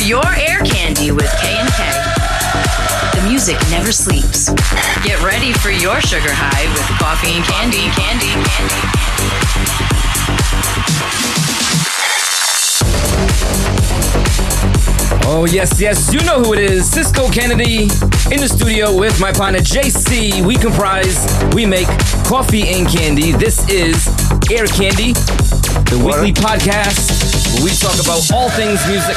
your air candy with K&K. The music never sleeps. Get ready for your sugar high with coffee and candy, candy, candy. Oh, yes, yes, you know who it is. Cisco Kennedy in the studio with my partner JC. We comprise, we make coffee and candy. This is Air Candy, the weekly podcast where we talk about all things music.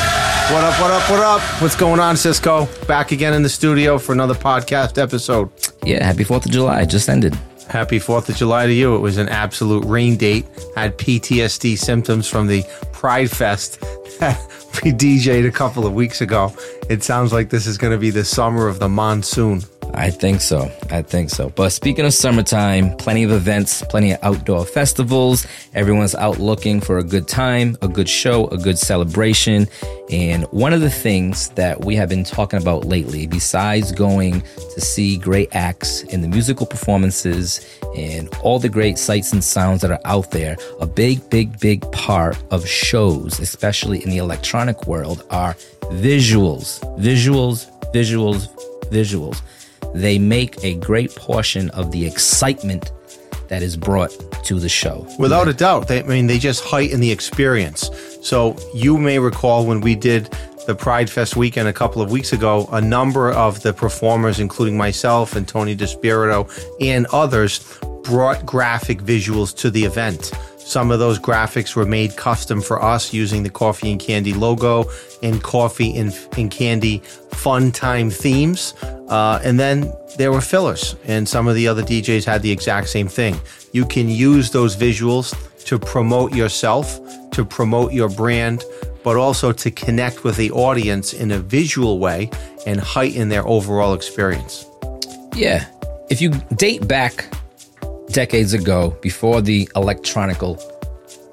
What up, what up, what up? What's going on, Cisco? Back again in the studio for another podcast episode. Yeah, happy 4th of July. Just ended. Happy 4th of July to you. It was an absolute rain date. Had PTSD symptoms from the Pride Fest that we DJ'd a couple of weeks ago. It sounds like this is going to be the summer of the monsoon. I think so. I think so. But speaking of summertime, plenty of events, plenty of outdoor festivals. Everyone's out looking for a good time, a good show, a good celebration. And one of the things that we have been talking about lately, besides going to see great acts and the musical performances and all the great sights and sounds that are out there, a big, big, big part of shows, especially in the electronic world, are visuals, visuals, visuals, visuals they make a great portion of the excitement that is brought to the show. Without a doubt. They, I mean, they just heighten the experience. So you may recall when we did the Pride Fest weekend a couple of weeks ago, a number of the performers, including myself and Tony DeSpirito and others, brought graphic visuals to the event. Some of those graphics were made custom for us using the Coffee and Candy logo and Coffee and, and Candy fun time themes. Uh, and then there were fillers, and some of the other DJs had the exact same thing. You can use those visuals to promote yourself, to promote your brand, but also to connect with the audience in a visual way and heighten their overall experience. Yeah. If you date back decades ago, before the electronical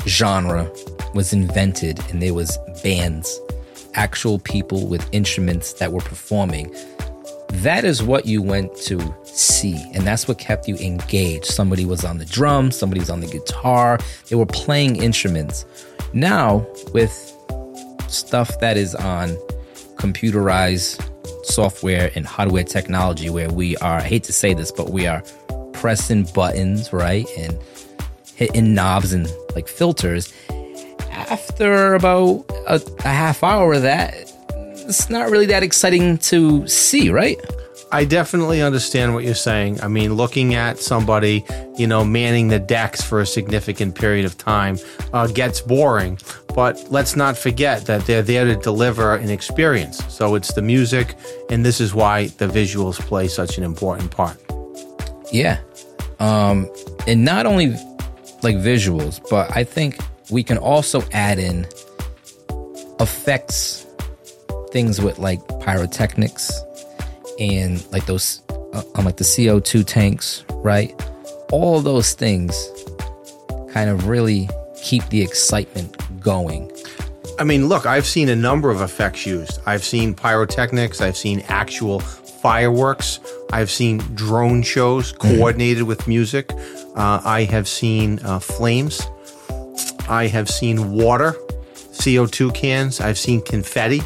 genre was invented and there was bands, actual people with instruments that were performing, that is what you went to see. And that's what kept you engaged. Somebody was on the drum, somebody was on the guitar, they were playing instruments. Now, with stuff that is on computerized software and hardware technology, where we are, I hate to say this, but we are pressing buttons, right? And hitting knobs and like filters. After about a, a half hour of that, it's not really that exciting to see, right? I definitely understand what you're saying. I mean, looking at somebody, you know, manning the decks for a significant period of time uh, gets boring. But let's not forget that they're there to deliver an experience. So it's the music, and this is why the visuals play such an important part. Yeah. Um, and not only like visuals, but I think we can also add in effects, things with like pyrotechnics and like those, uh, on like the CO2 tanks, right? All those things kind of really keep the excitement going. I mean, look, I've seen a number of effects used. I've seen pyrotechnics, I've seen actual fireworks, I've seen drone shows coordinated with music. Uh, I have seen uh, flames. I have seen water, CO2 cans. I've seen confetti.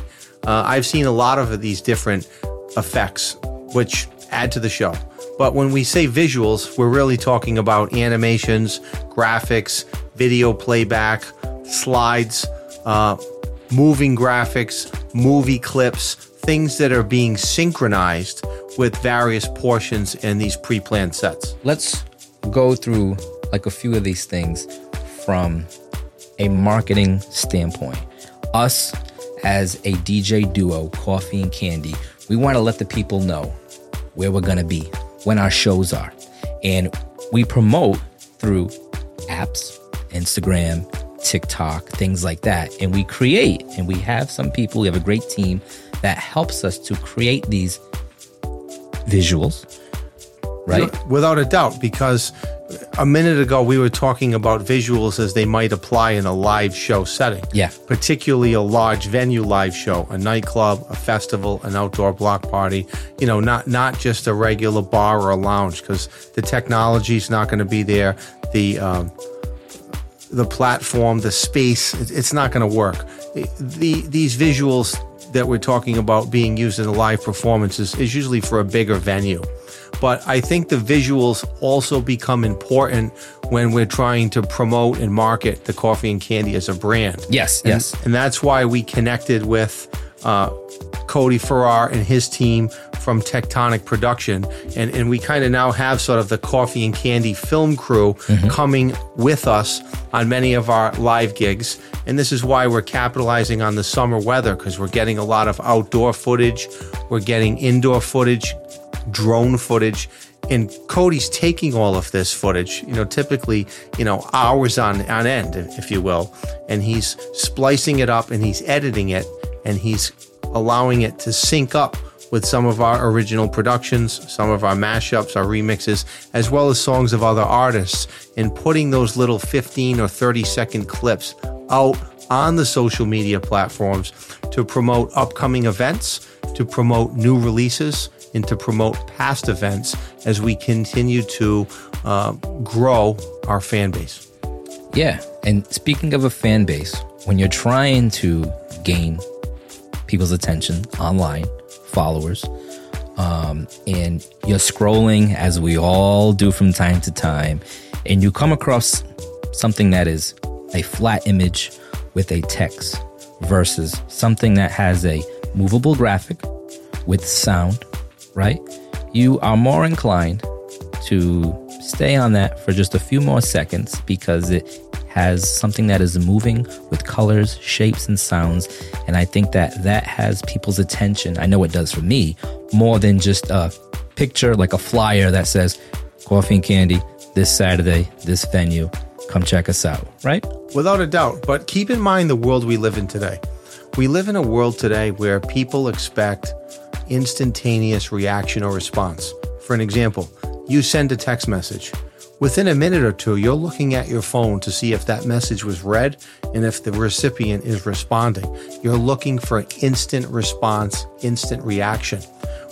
Uh, I've seen a lot of these different effects, which add to the show. But when we say visuals, we're really talking about animations, graphics, video playback, slides, uh, moving graphics, movie clips, things that are being synchronized with various portions in these pre planned sets. Let's go through like a few of these things from a marketing standpoint. Us as a DJ duo, Coffee and Candy, we want to let the people know where we're going to be, when our shows are. And we promote through apps, Instagram, TikTok, things like that. And we create, and we have some people, we have a great team that helps us to create these visuals, right? Without a doubt, because a minute ago we were talking about visuals as they might apply in a live show setting. Yeah. Particularly a large venue live show, a nightclub, a festival, an outdoor block party, you know, not not just a regular bar or a lounge because the technology is not going to be there. The um, the platform, the space, it's not going to work. The, these visuals that we're talking about being used in a live performances is, is usually for a bigger venue. But I think the visuals also become important when we're trying to promote and market the coffee and candy as a brand. Yes, And- yes. And that's why we connected with uh, Cody Farrar and his team from Tectonic Production. And, and we kind of now have sort of the coffee and candy film crew mm-hmm. coming with us on many of our live gigs. And this is why we're capitalizing on the summer weather because we're getting a lot of outdoor footage, we're getting indoor footage, drone footage. And Cody's taking all of this footage, you know, typically, you know, hours on, on end, if you will, and he's splicing it up and he's editing it and he's allowing it to sync up with some of our original productions, some of our mashups, our remixes, as well as songs of other artists, and putting those little 15 or 30 second clips out on the social media platforms to promote upcoming events, to promote new releases, and to promote past events as we continue to uh, grow our fan base. Yeah. And speaking of a fan base, when you're trying to gain people's attention online, followers, um, and you're scrolling as we all do from time to time, and you come across something that is a flat image with a text versus something that has a movable graphic with sound, right? You are more inclined to stay on that for just a few more seconds because it has something that is moving with colors, shapes, and sounds. And I think that that has people's attention. I know it does for me more than just a picture like a flyer that says coffee and candy this Saturday, this venue. Come check us out, right? Without a doubt. But keep in mind the world we live in today. We live in a world today where people expect instantaneous reaction or response. For an example, you send a text message. Within a minute or two, you're looking at your phone to see if that message was read and if the recipient is responding. You're looking for instant response, instant reaction.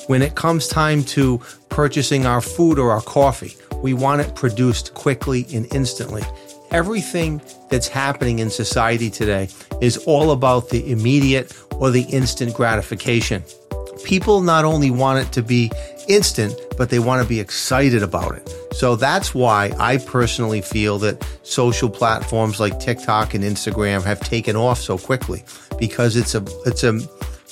When it comes time to purchasing our food or our coffee, we want it produced quickly and instantly. Everything that's happening in society today is all about the immediate or the instant gratification. People not only want it to be instant, but they want to be excited about it. So that's why I personally feel that social platforms like TikTok and Instagram have taken off so quickly because it's a it's a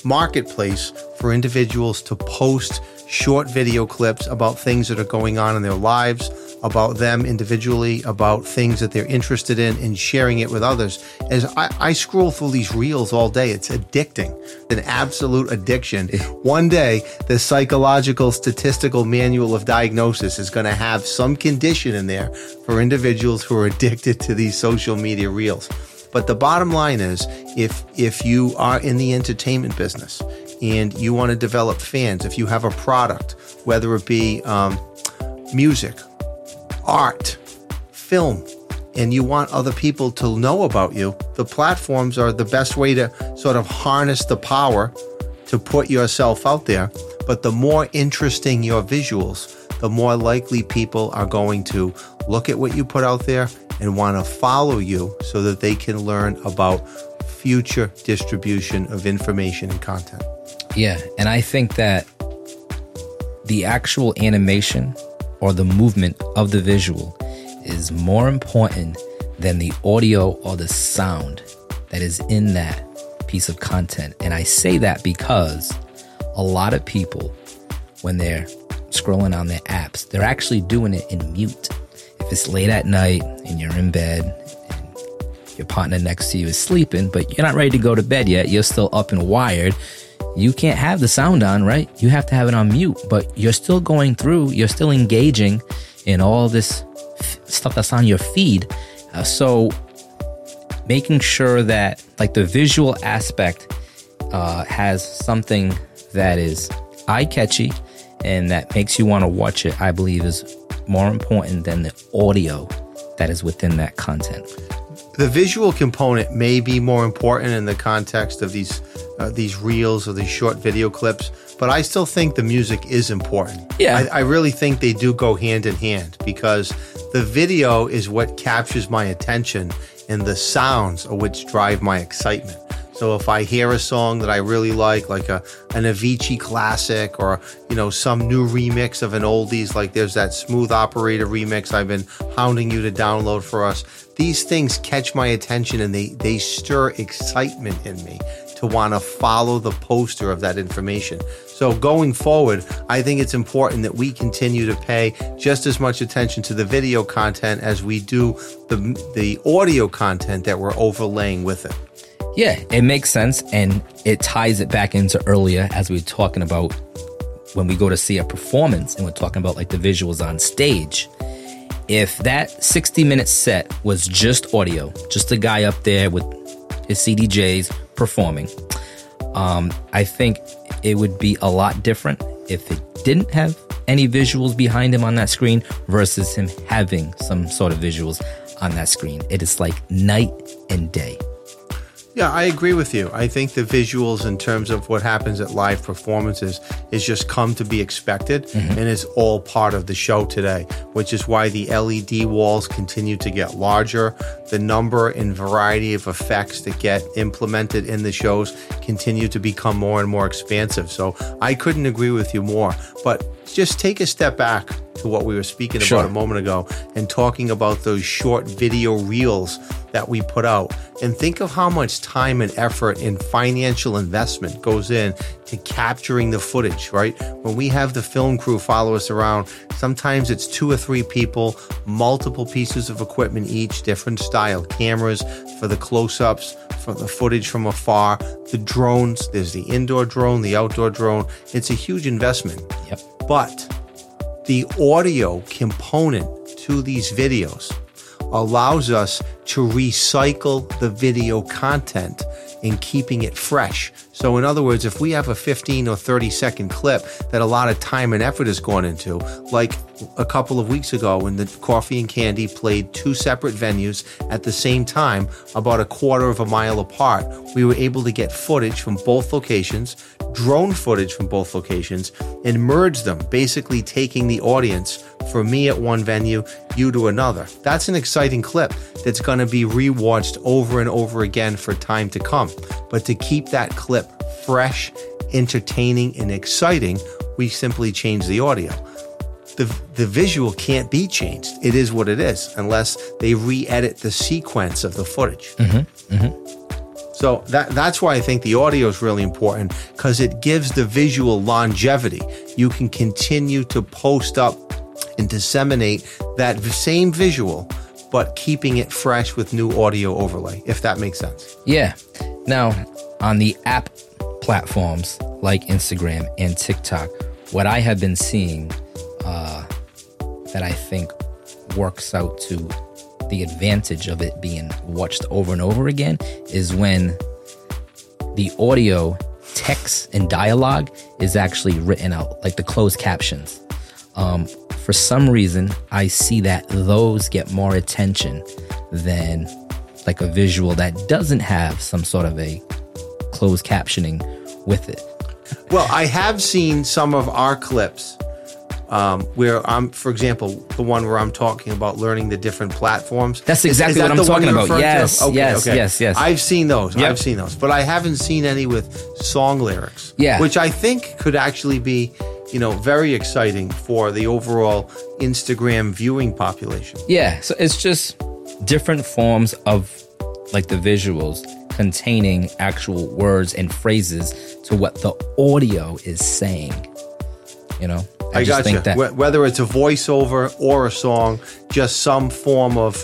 marketplace for individuals to post short video clips about things that are going on in their lives, about them individually, about things that they're interested in, and sharing it with others. As I, I scroll through these reels all day, it's addicting, an absolute addiction. One day, the psychological statistical manual of diagnosis is going to have some condition in there for individuals who are addicted to these social media reels. But the bottom line is if if you are in the entertainment business and you want to develop fans, if you have a product, whether it be um, music, art, film, and you want other people to know about you, the platforms are the best way to sort of harness the power to put yourself out there. But the more interesting your visuals, the more likely people are going to look at what you put out there and want to follow you so that they can learn about future distribution of information and content. Yeah, and I think that the actual animation or the movement of the visual is more important than the audio or the sound that is in that piece of content. And I say that because a lot of people, when they're scrolling on their apps, they're actually doing it in mute. If it's late at night and you're in bed your partner next to you is sleeping, but you're not ready to go to bed yet, you're still up and wired, you can't have the sound on, right? You have to have it on mute, but you're still going through, you're still engaging in all this f- stuff that's on your feed. Uh, so making sure that like the visual aspect uh, has something that is eye catchy and that makes you want to watch it, I believe is more important than the audio that is within that content. The visual component may be more important in the context of these uh, these reels or these short video clips, but I still think the music is important. Yeah. I, I really think they do go hand in hand because the video is what captures my attention, and the sounds are which drive my excitement. So if I hear a song that I really like, like a an Avicii classic or you know some new remix of an oldies, like there's that Smooth Operator remix I've been hounding you to download for us. These things catch my attention and they they stir excitement in me to want to follow the poster of that information. So going forward, I think it's important that we continue to pay just as much attention to the video content as we do the the audio content that we're overlaying with it. Yeah, it makes sense and it ties it back into earlier as we were talking about when we go to see a performance and we're talking about like the visuals on stage. If that 60 minute set was just audio, just a guy up there with his CDJs performing. Um, I think it would be a lot different if it didn't have any visuals behind him on that screen versus him having some sort of visuals on that screen. It is like night and day. Yeah, I agree with you. I think the visuals in terms of what happens at live performances is just come to be expected mm-hmm. and is all part of the show today, which is why the LED walls continue to get larger. The number and variety of effects that get implemented in the shows continue to become more and more expansive. So I couldn't agree with you more. But just take a step back to what we were speaking sure. about a moment ago and talking about those short video reels that we put out. And think of how much time and effort and financial investment goes in to capturing the footage, right? When we have the film crew follow us around, sometimes it's two or three people, multiple pieces of equipment each, different style cameras for the close ups, for the footage from afar, the drones, there's the indoor drone, the outdoor drone. It's a huge investment. Yep. But the audio component to these videos allows us to recycle the video content in keeping it fresh. So, in other words, if we have a 15 or 30 second clip that a lot of time and effort is going into, like a couple of weeks ago when the Coffee and Candy played two separate venues at the same time, about a quarter of a mile apart, we were able to get footage from both locations, drone footage from both locations, and merge them, basically taking the audience for me at one venue, you to another. That's an exciting clip that's going to be rewatched over and over again for time to come. But to keep that clip fresh, entertaining, and exciting, we simply change the audio. The, the visual can't be changed. It is what it is, unless they re edit the sequence of the footage. Mm-hmm, mm-hmm. So that, that's why I think the audio is really important because it gives the visual longevity. You can continue to post up and disseminate that same visual, but keeping it fresh with new audio overlay, if that makes sense. Yeah. Now, on the app platforms like Instagram and TikTok, what I have been seeing uh, that I think works out to the advantage of it being watched over and over again is when the audio, text, and dialogue is actually written out, like the closed captions. Um, for some reason, I see that those get more attention than like a visual that doesn't have some sort of a closed captioning with it. Well, I have seen some of our clips um, where I'm, for example, the one where I'm talking about learning the different platforms. That's exactly is, is that what I'm talking about. Yes, okay, yes, okay. yes, yes. I've seen those. Yep. I've seen those, but I haven't seen any with song lyrics. Yeah, which I think could actually be you know, very exciting for the overall Instagram viewing population. Yeah. So it's just different forms of like the visuals containing actual words and phrases to what the audio is saying. You know, I, I got you. That- Whether it's a voiceover or a song, just some form of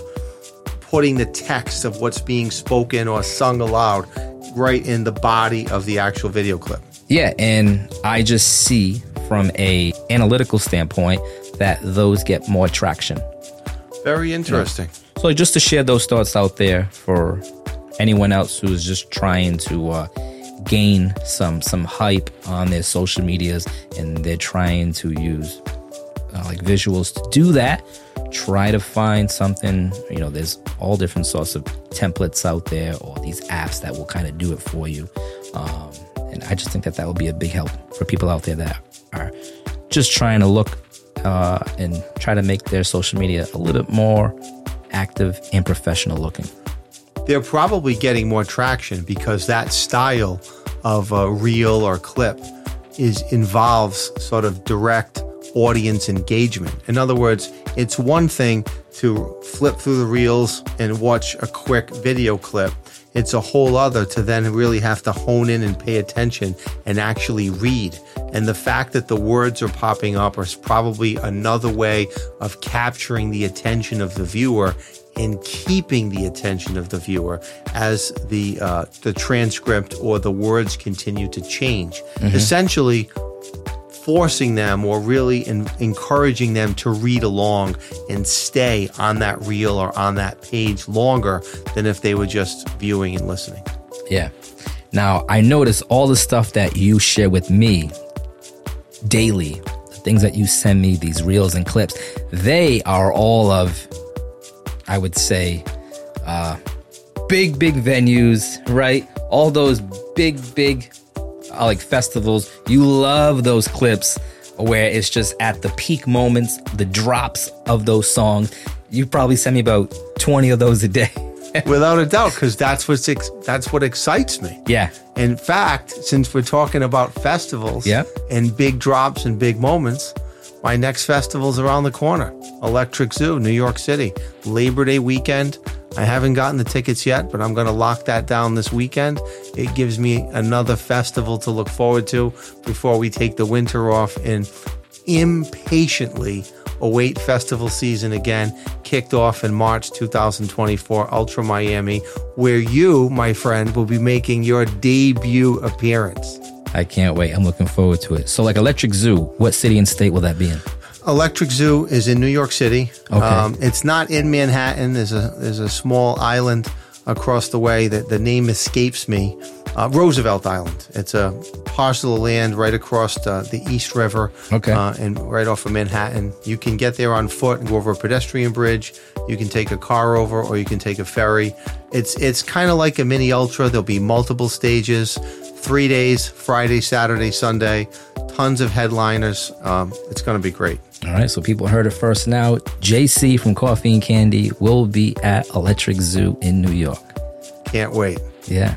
putting the text of what's being spoken or sung aloud right in the body of the actual video clip. Yeah, and I just see from a analytical standpoint that those get more traction. Very interesting. Yeah. So just to share those thoughts out there for anyone else who is just trying to uh, gain some some hype on their social medias and they're trying to use uh, like visuals to do that try to find something you know there's all different sorts of templates out there or these apps that will kind of do it for you um, and i just think that that will be a big help for people out there that are just trying to look uh, and try to make their social media a little bit more active and professional looking. They're probably getting more traction because that style of a reel or clip is involves sort of direct audience engagement. In other words, it's one thing to flip through the reels and watch a quick video clip. It's a whole other to then really have to hone in and pay attention and actually read. And the fact that the words are popping up is probably another way of capturing the attention of the viewer and keeping the attention of the viewer as the uh, the transcript or the words continue to change. Essentially, forcing them or really in, encouraging them to read along and stay on that reel or on that page longer than if they were just viewing and listening. Yeah. Now, I notice all the stuff that you share with me daily, the things that you send me, these reels and clips, they are all of, I would say, uh, big, big venues, right? All those big, big, uh, like festivals. You love those clips where it's just at the peak moments, the drops of those songs. You probably send me about 20 of those a day. Without a doubt, because that's what's ex- that's what excites me. yeah. In fact, since we're talking about festivals Yeah. and big drops and big moments, my next festival's around the corner. Electric Zoo, New York City, Labor Day weekend. I haven't gotten the tickets yet, but I'm going to lock that down this weekend. It gives me another festival to look forward to before we take the winter off and impatiently await festival season again, kicked off in March 2024, Ultra Miami, where you, my friend, will be making your debut appearance. I can't wait. I'm looking forward to it. So, like Electric Zoo, what city and state will that be in? Electric Zoo is in New York City. Um, Okay. it's not in Manhattan. There's a there's a small island across the way that the name escapes me. Uh, Roosevelt Island. It's a parcel of land right across the, the East River. Okay. Uh, and right off of Manhattan. You can get there on foot and go over a pedestrian bridge. You can take a car over, or you can take a ferry. It's it's kind of like a mini ultra. There'll be multiple stages, three days: Friday, Saturday, Sunday. Tons of headliners. Um, it's going to be great. All right, so people heard it first now. JC from Coffee and Candy will be at Electric Zoo in New York. Can't wait. Yeah.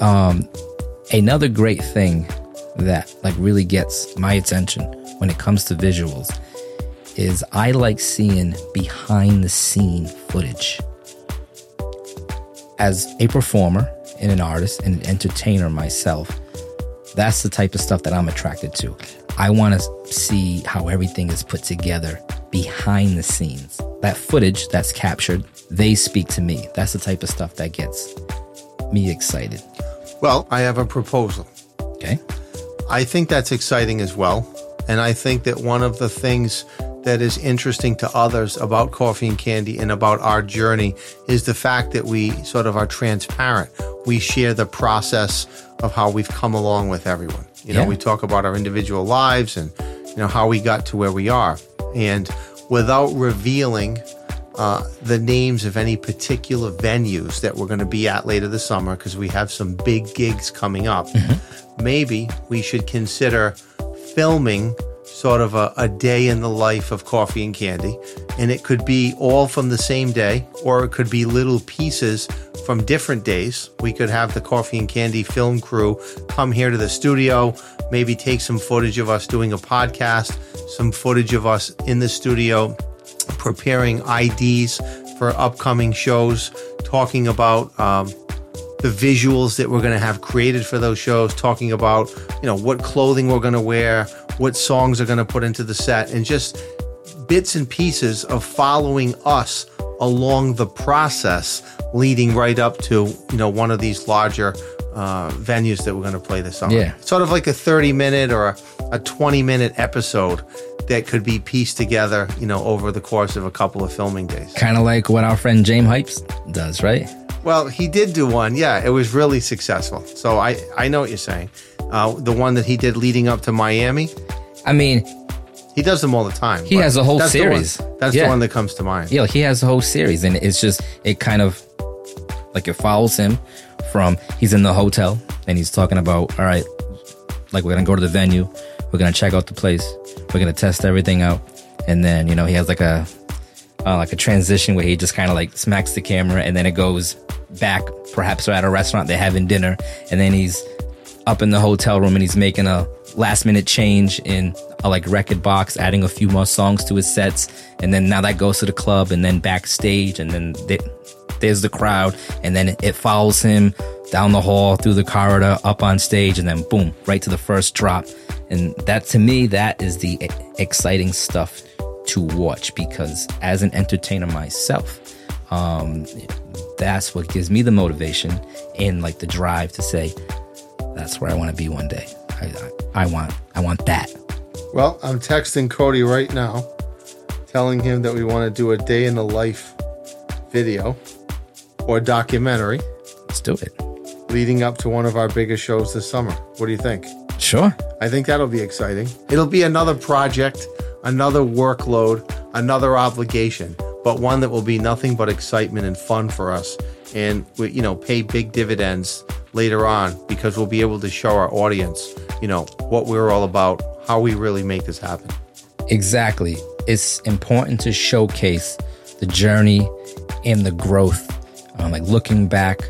Um, another great thing that like really gets my attention when it comes to visuals is I like seeing behind the scene footage. As a performer and an artist and an entertainer myself, that's the type of stuff that I'm attracted to. I want to see how everything is put together behind the scenes. That footage that's captured, they speak to me. That's the type of stuff that gets me excited. Well, I have a proposal. Okay. I think that's exciting as well. And I think that one of the things that is interesting to others about coffee and candy and about our journey is the fact that we sort of are transparent. We share the process of how we've come along with everyone. You know, Yeah. we talk about our individual lives and, you know, how we got to where we are. And without revealing uh, the names of any particular venues that we're going to be at later this summer because we have some big gigs coming up. Maybe we should consider filming sort of a, a day in the life of coffee and candy. And it could be all from the same day, or it could be little pieces from different days. We could have the coffee and candy film crew come here to the studio, maybe take some footage of us doing a podcast, some footage of us in the studio preparing IDs for upcoming shows, talking about um, the visuals that we're going to have created for those shows, talking about you know what clothing we're going to wear, what songs are going to put into the set, and just bits and pieces of following us along the process leading right up to you know one of these larger uh, venues that we're going to play this summer. Yeah. sort of like a 30 minute or a, a 20 minute episode that could be pieced together, you know, over the course of a couple of filming days. Kind of like what our friend James Hypes does, right? Well, he did do one. Yeah, it was really successful. So I, I know what you're saying. Uh, the one that he did leading up to Miami, I mean, he does them all the time. He has a whole that's the one- series. that's Yeah. the one that comes to mind. yeah, he has a whole series, and it's just it kind of like it follows him from he's in the hotel and he's talking about all right, like we're gonna go to the venue, we're gonna check out the place, we're gonna test everything out, and then you know he has like a uh, like a transition where he just kind of like smacks the camera and then it goes back, perhaps at a restaurant, they're having dinner, and then he's up in the hotel room and he's making a last minute change in a like record box, adding a few more songs to his sets, and then now that goes to the club and then backstage, and then they, there's the crowd, and then it follows him down the hall, through the corridor, up on stage, and then boom, right to the first drop. And that to me, that is the exciting stuff to watch because as an entertainer myself, um, that's what gives me the motivation and like the drive to say, that's where I want to be one day. I, I, I want, I want that. Well, I'm texting Cody right now, telling him that we want to do a day in the life video or documentary. Let's do it. Leading up to one of our biggest shows this summer. What do you think? Sure. I think that'll be exciting. It'll be another project, another workload, another obligation, but one that will be nothing but excitement and fun for us and you know pay big dividends later on because we'll be able to show our audience, you know, what we're all about, how we really make this happen. Exactly. It's important to showcase the journey and the growth. Um, like looking back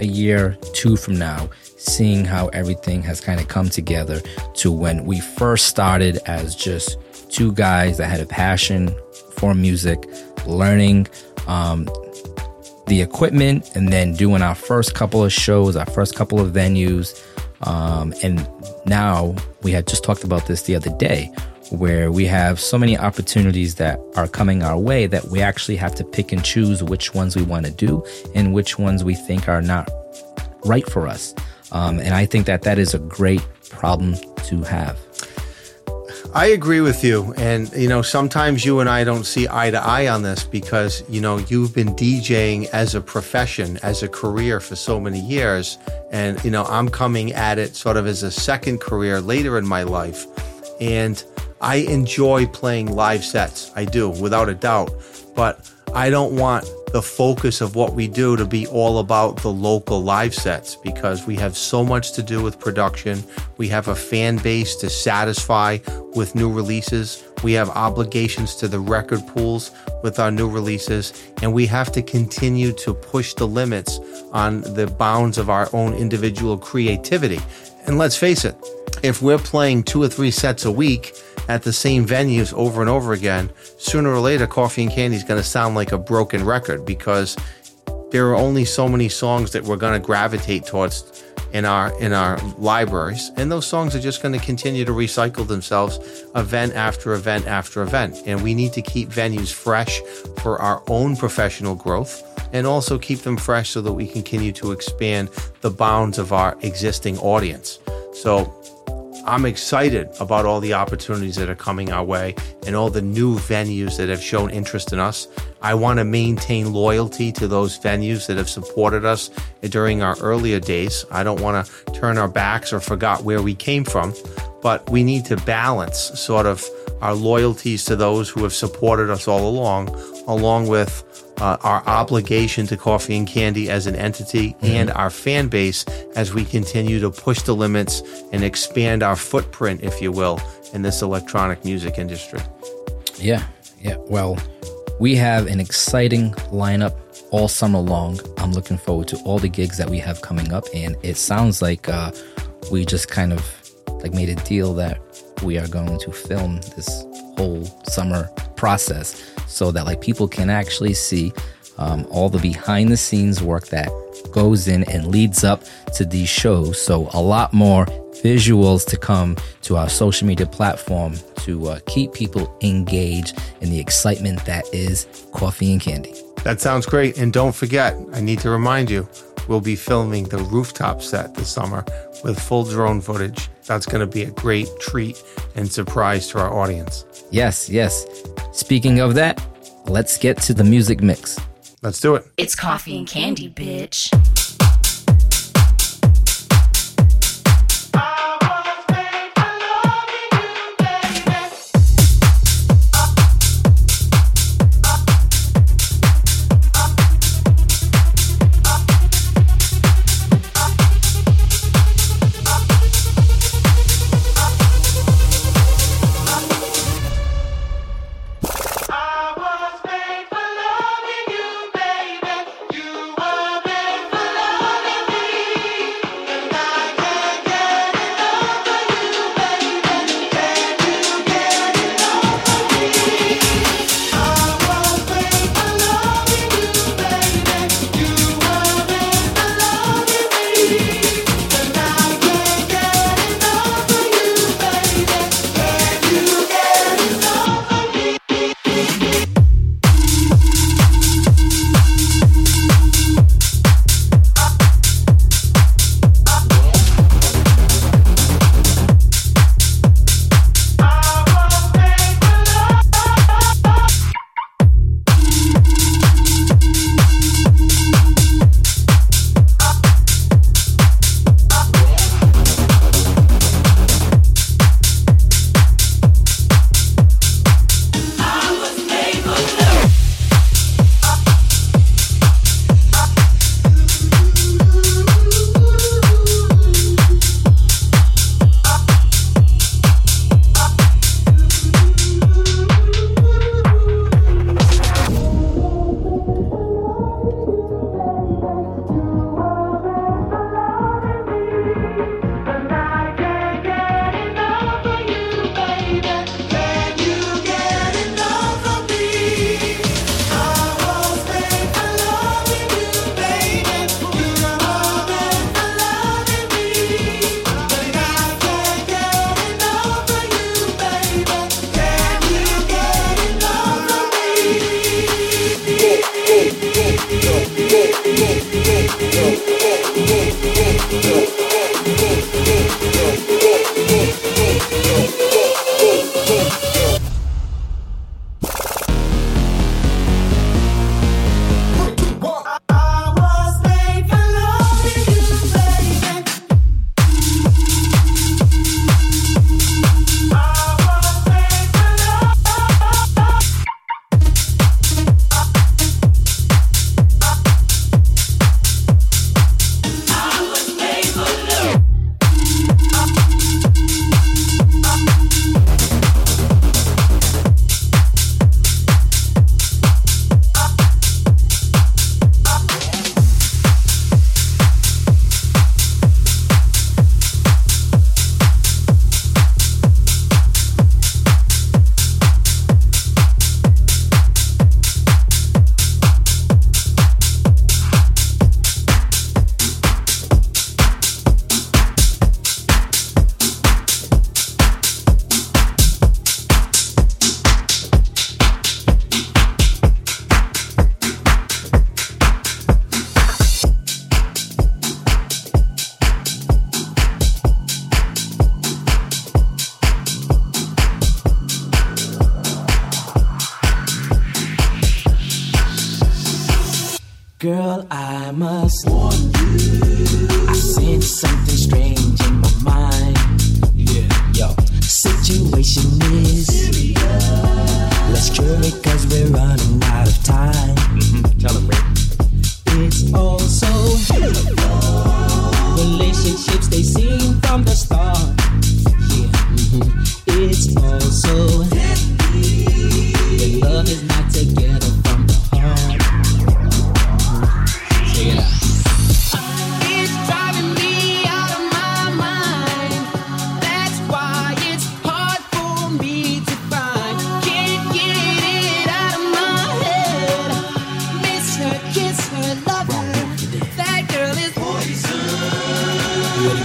a year, two from now, seeing how everything has kind of come together to when we first started as just two guys that had a passion for music, learning um, the equipment, and then doing our first couple of shows, our first couple of venues. Um, and now we had just talked about this the other day where we have so many opportunities that are coming our way that we actually have to pick and choose which ones we want to do and which ones we think are not right for us. Um, and I think that that is a great problem to have. I agree with you. And, you know, sometimes you and I don't see eye to eye on this because, you know, you've been DJing as a profession, as a career for so many years. And, you know, I'm coming at it sort of as a second career later in my life. And I enjoy playing live sets. I do, without a doubt. But I don't want the focus of what we do to be all about the local live sets because we have so much to do with production. We have a fan base to satisfy with new releases. We have obligations to the record pools with our new releases, and we have to continue to push the limits on the bounds of our own individual creativity. And let's face it, if we're playing two or three sets a week, at the same venues over and over again, sooner or later, Coffee and Candy is going to sound like a broken record because there are only so many songs that we're going to gravitate towards in our in our libraries and those songs are just going to continue to recycle themselves event after event after event. And we need to keep venues fresh for our own professional growth and also keep them fresh so that we continue to expand the bounds of our existing audience. So I'm excited about all the opportunities that are coming our way and all the new venues that have shown interest in us. I want to maintain loyalty to those venues that have supported us during our earlier days. I don't want to turn our backs or forget where we came from, but we need to balance sort of our loyalties to those who have supported us all along, along with uh, our obligation to Coffee and Candy as an entity mm-hmm. and our fan base as we continue to push the limits and expand our footprint, if you will, in this electronic music industry. Yeah, yeah. Well, we have an exciting lineup all summer long. I'm looking forward to all the gigs that we have coming up, and it sounds like uh, we just kind of like made a deal that we are going to film this whole summer process so that like people can actually see um, all the behind the scenes work that goes in and leads up to these shows. So a lot more visuals to come to our social media platform to uh, keep people engaged in the excitement that is coffee and candy. That sounds great. And don't forget, I need to remind you, we'll be filming the rooftop set this summer with full drone footage. That's going to be a great treat and surprise to our audience. Yes, yes. Speaking of that, let's get to the music mix. Let's do it. It's coffee and candy, bitch.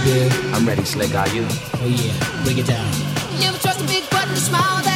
Yeah. I'm ready, Slick. Are you? Oh yeah, break it down. Never trust a big button smile.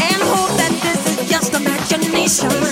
and hope that this is just imagination.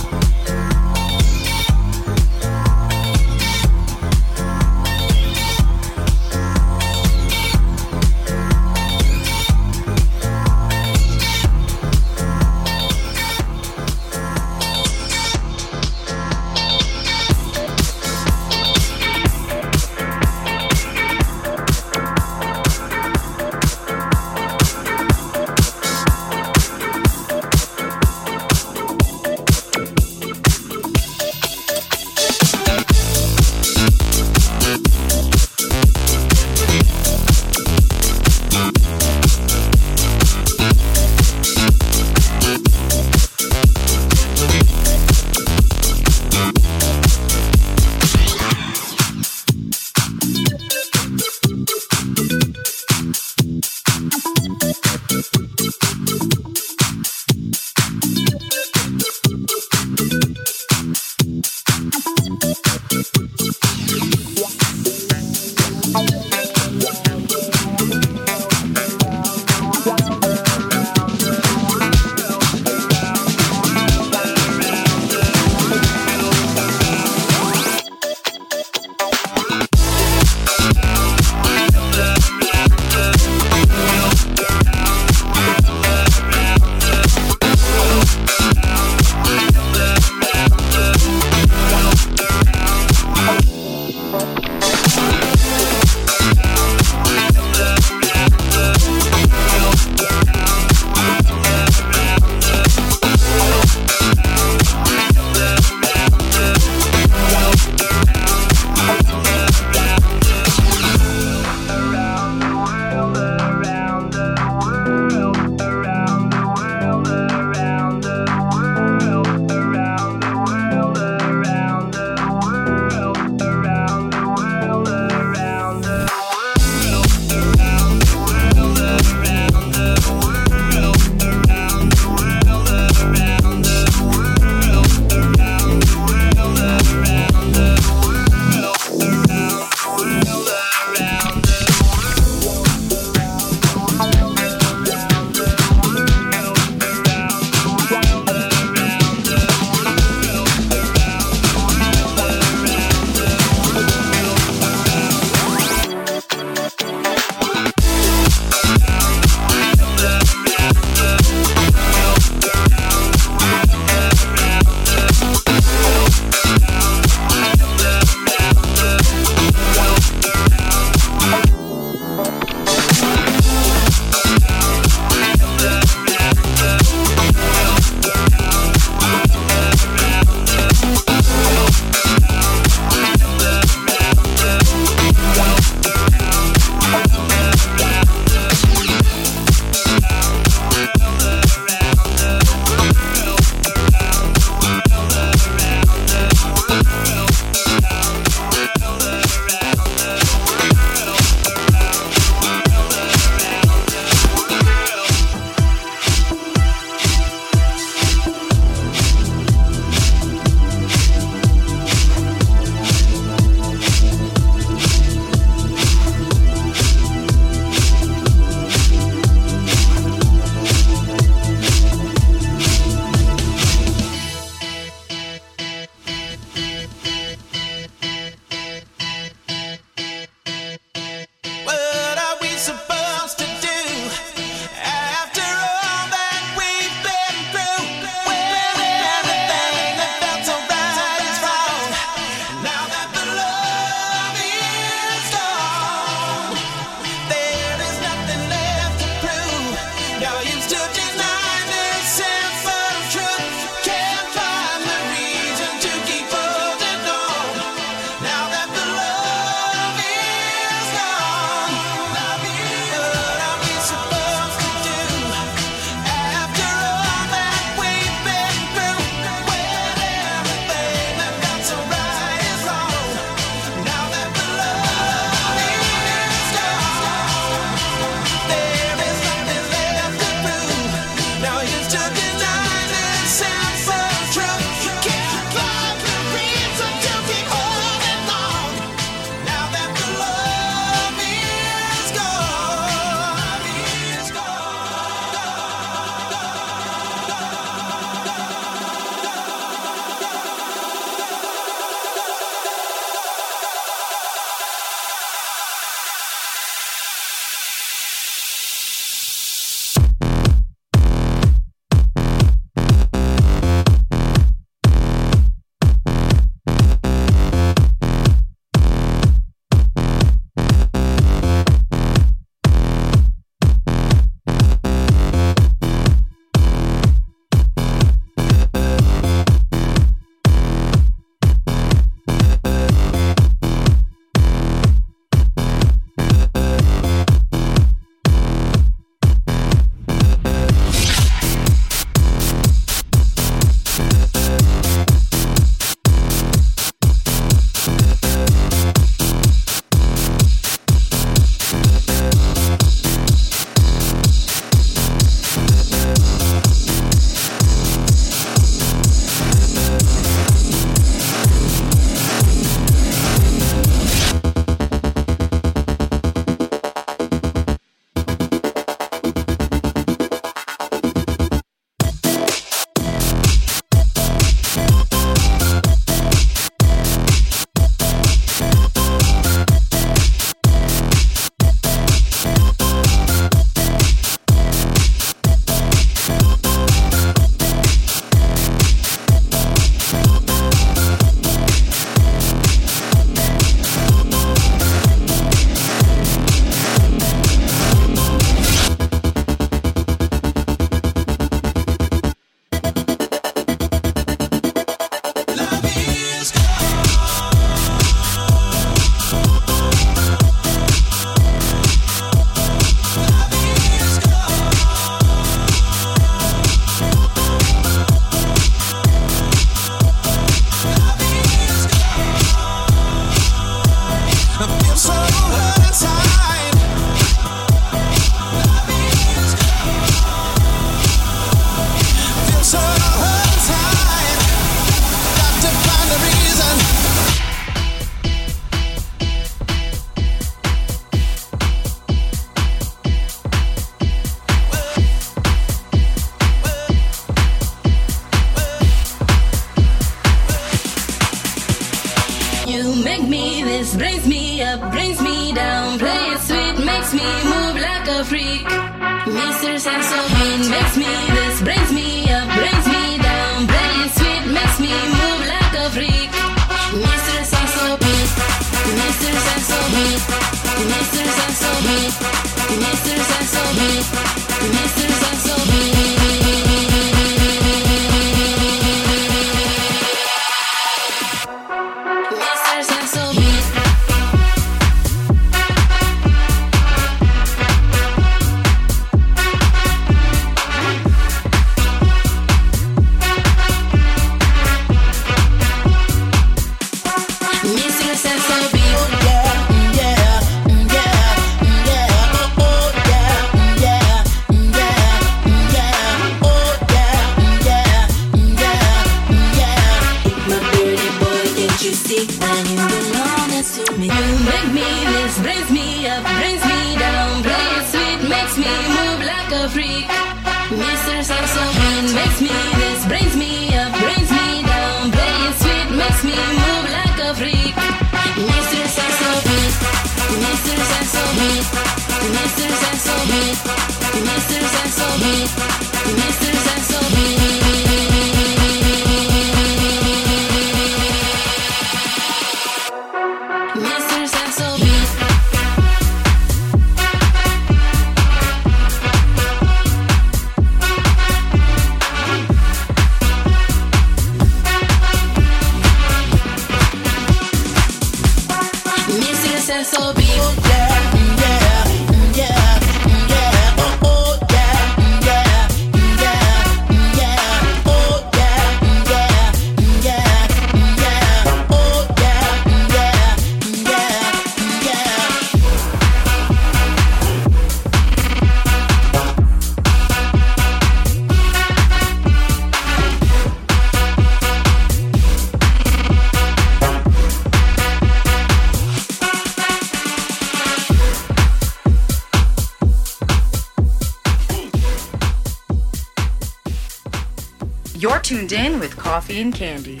Coffee and Candy.